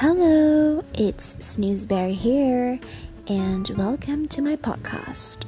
Hello, it's Snoozeberry here, and welcome to my podcast.